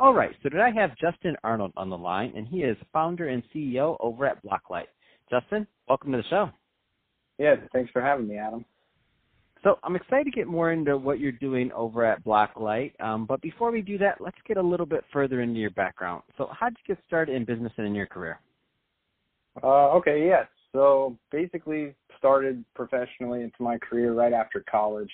All right, so today I have Justin Arnold on the line, and he is founder and CEO over at Blocklight. Justin, welcome to the show. Yeah, thanks for having me, Adam. So I'm excited to get more into what you're doing over at Blocklight. Um, but before we do that, let's get a little bit further into your background. So how did you get started in business and in your career? Uh, okay, yes. So basically, started professionally into my career right after college.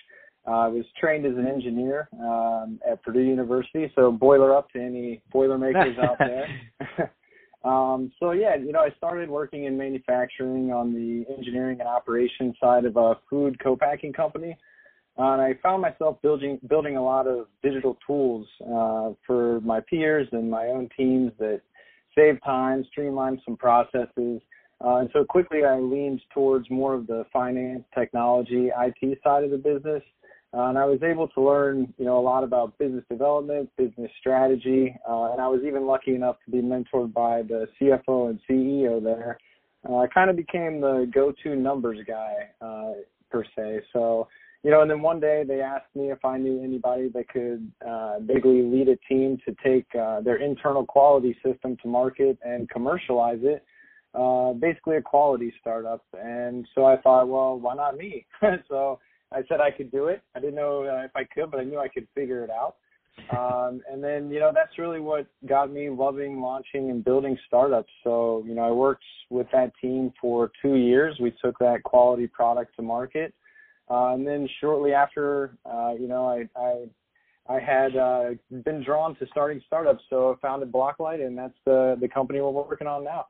Uh, I was trained as an engineer um, at Purdue University, so boiler up to any boilermakers out there. um, so yeah, you know, I started working in manufacturing on the engineering and operations side of a food co-packing company. Uh, and I found myself building building a lot of digital tools uh, for my peers and my own teams that save time, streamline some processes. Uh, and so quickly I leaned towards more of the finance, technology, IT side of the business. Uh, and I was able to learn, you know, a lot about business development, business strategy, uh, and I was even lucky enough to be mentored by the CFO and CEO there. Uh, I kind of became the go-to numbers guy uh, per se. So you know, and then one day they asked me if I knew anybody that could uh, basically lead a team to take uh, their internal quality system to market and commercialize it. Uh, basically a quality startup. And so I thought, well, why not me? so I said I could do it. I didn't know uh, if I could, but I knew I could figure it out. Um, and then, you know, that's really what got me loving launching and building startups. So, you know, I worked with that team for two years. We took that quality product to market. Uh, and then shortly after, uh, you know, I, I, I had uh, been drawn to starting startups, so I founded Blocklight, and that's the the company we're working on now.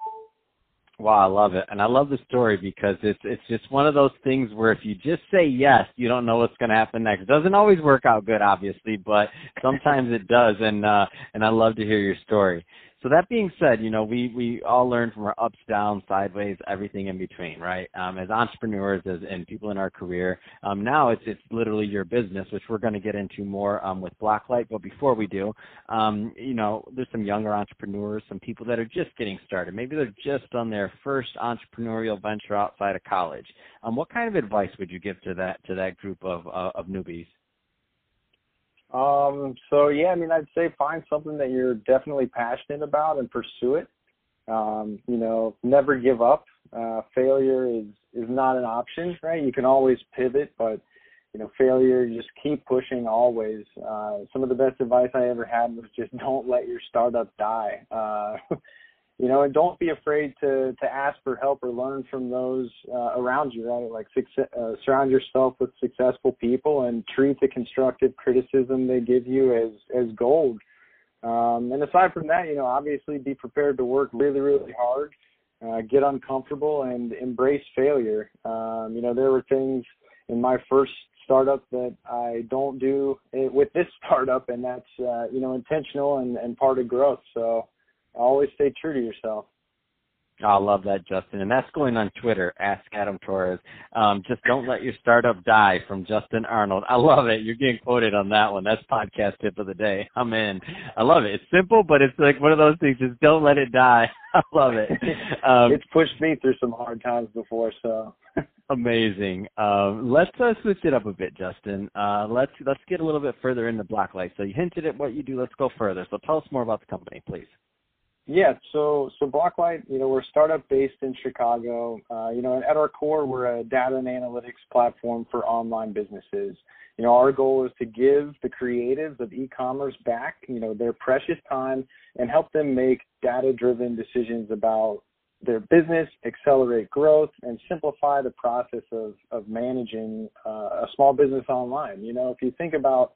Wow, I love it, and I love the story because it's it's just one of those things where if you just say yes, you don't know what's going to happen next. It doesn't always work out good, obviously, but sometimes it does, and uh, and I love to hear your story. So that being said, you know, we, we all learn from our ups, downs, sideways, everything in between, right? Um, as entrepreneurs, as and people in our career, um, now it's it's literally your business, which we're going to get into more um, with Blocklight. But before we do, um, you know, there's some younger entrepreneurs, some people that are just getting started. Maybe they're just on their first entrepreneurial venture outside of college. Um, what kind of advice would you give to that to that group of uh, of newbies? Um, so yeah, I mean, I'd say find something that you're definitely passionate about and pursue it. Um, you know, never give up. Uh, failure is is not an option, right? You can always pivot, but you know, failure, just keep pushing always. Uh, some of the best advice I ever had was just don't let your startup die. Uh, you know, and don't be afraid to to ask for help or learn from those uh, around you. Right, like success, uh, surround yourself with successful people and treat the constructive criticism they give you as as gold. Um, and aside from that, you know, obviously be prepared to work really, really hard, uh, get uncomfortable, and embrace failure. Um, you know, there were things in my first startup that I don't do with this startup, and that's uh, you know intentional and, and part of growth. So always stay true to yourself. I love that, Justin. And that's going on Twitter, ask Adam Torres. Um, just don't let your startup die from Justin Arnold. I love it. You're getting quoted on that one. That's podcast tip of the day. I'm in. I love it. It's simple, but it's like one of those things. Just don't let it die. I love it. Um, it's pushed me through some hard times before, so. amazing. Um, let's uh, switch it up a bit, Justin. Uh, let's let's get a little bit further into Blocklight. So you hinted at what you do. Let's go further. So tell us more about the company, please. Yeah, so so Blocklight, you know, we're a startup based in Chicago. Uh, you know, at our core, we're a data and analytics platform for online businesses. You know, our goal is to give the creatives of e-commerce back, you know, their precious time and help them make data-driven decisions about their business, accelerate growth, and simplify the process of of managing uh, a small business online. You know, if you think about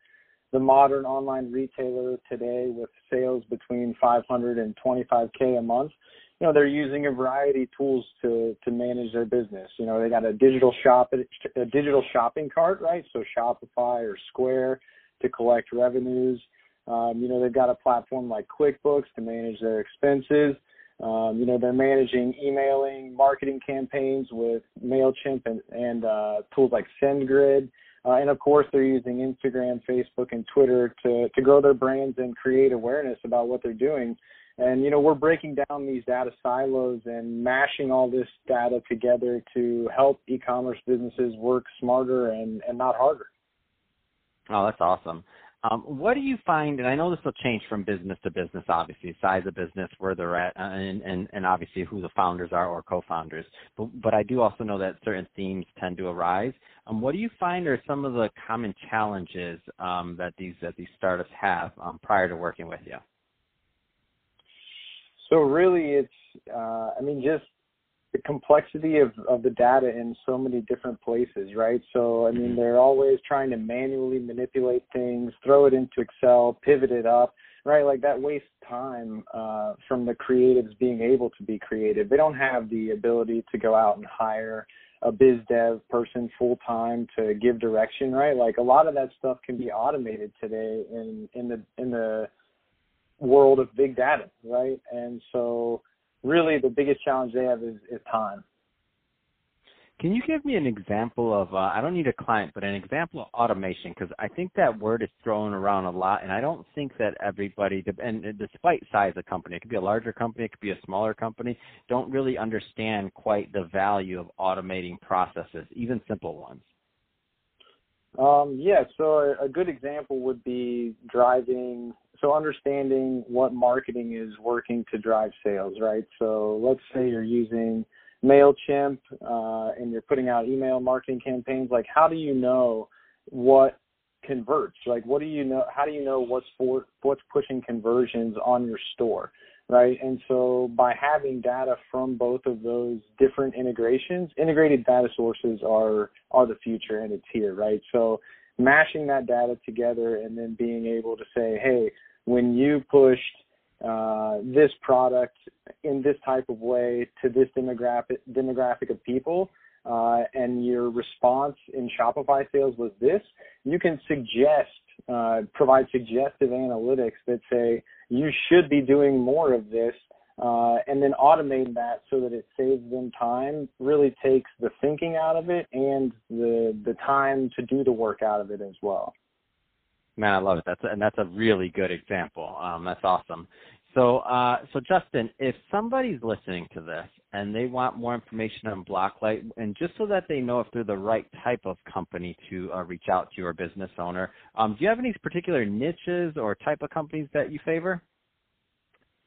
the modern online retailer today with sales between 500 and 25k a month you know they're using a variety of tools to to manage their business you know they got a digital shop a digital shopping cart right so shopify or square to collect revenues Um, you know, they've got a platform like QuickBooks to manage their expenses. Um, you know, they're managing emailing, marketing campaigns with MailChimp and, and uh, tools like SendGrid. Uh, and of course, they're using Instagram, Facebook, and Twitter to, to grow their brands and create awareness about what they're doing. And, you know, we're breaking down these data silos and mashing all this data together to help e-commerce businesses work smarter and, and not harder. Oh, that's awesome. Um, what do you find, and I know this will change from business to business, obviously, size of business, where they're at, uh, and, and, and obviously who the founders are or co-founders. But, but I do also know that certain themes tend to arise. Um, what do you find are some of the common challenges um, that these that these startups have um, prior to working with you? So really, it's uh, I mean just the complexity of, of the data in so many different places, right? So, I mean, mm-hmm. they're always trying to manually manipulate things, throw it into Excel, pivot it up, right? Like that wastes time uh, from the creatives being able to be creative. They don't have the ability to go out and hire a biz dev person full time to give direction, right? Like a lot of that stuff can be automated today in in the in the world of big data, right? And so really the biggest challenge they have is, is time. Can you give me an example of, uh, I don't need a client, but an example of automation? Because I think that word is thrown around a lot, and I don't think that everybody, and despite size of company, it could be a larger company, it could be a smaller company, don't really understand quite the value of automating processes, even simple ones. Um, yeah, so a, a good example would be driving so understanding what marketing is working to drive sales, right? So let's say you're using MailChimp uh, and you're putting out email marketing campaigns. Like, how do you know what converts? Like, what do you know? How do you know what's for what's pushing conversions on your store, right? And so by having data from both of those different integrations, integrated data sources are are the future and it's here, right? So mashing that data together and then being able to say, hey, when you pushed uh, this product in this type of way to this demographic demographic of people, uh, and your response in Shopify sales was this, you can suggest, uh, provide suggestive analytics that say you should be doing more of this, uh, and then automate that so that it saves them time. Really takes the thinking out of it and the the time to do the work out of it as well. Man, I love it. That's a, and that's a really good example. Um, that's awesome. So, uh, so Justin, if somebody's listening to this and they want more information on Blocklight, and just so that they know if they're the right type of company to uh, reach out to your business owner, um, do you have any particular niches or type of companies that you favor?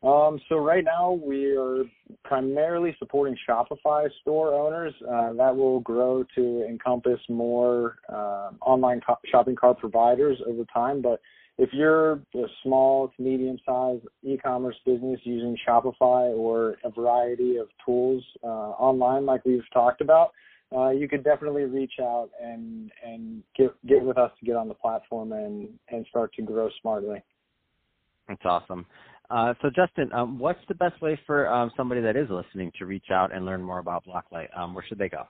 Um, so right now we are primarily supporting Shopify store owners. Uh, that will grow to encompass more uh, online co- shopping cart providers over time. But if you're a small to medium sized e-commerce business using Shopify or a variety of tools uh, online, like we've talked about, uh, you could definitely reach out and and get get with us to get on the platform and and start to grow smartly. That's awesome. Uh, so, Justin, um, what's the best way for um, somebody that is listening to reach out and learn more about Blocklight? Um, where should they go?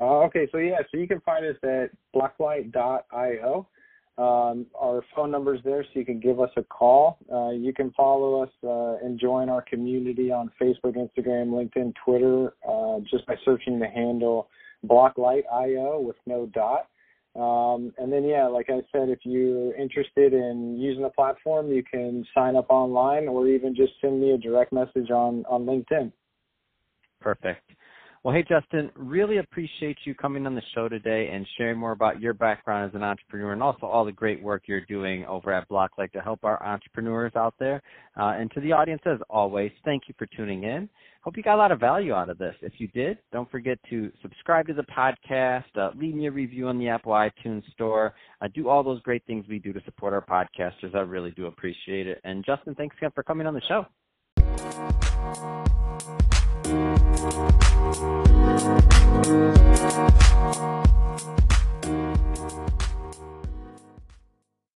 Uh, okay, so yeah, so you can find us at blocklight.io. Um, our phone number is there, so you can give us a call. Uh, you can follow us uh, and join our community on Facebook, Instagram, LinkedIn, Twitter, uh, just by searching the handle blocklight.io with no dot. Um, and then, yeah, like I said, if you're interested in using the platform, you can sign up online or even just send me a direct message on, on LinkedIn. Perfect. Well, hey, Justin, really appreciate you coming on the show today and sharing more about your background as an entrepreneur and also all the great work you're doing over at Blocklight to help our entrepreneurs out there. Uh, and to the audience, as always, thank you for tuning in. Hope you got a lot of value out of this. If you did, don't forget to subscribe to the podcast, uh, leave me a review on the Apple iTunes Store, uh, do all those great things we do to support our podcasters. I really do appreciate it. And Justin, thanks again for coming on the show. Thank you.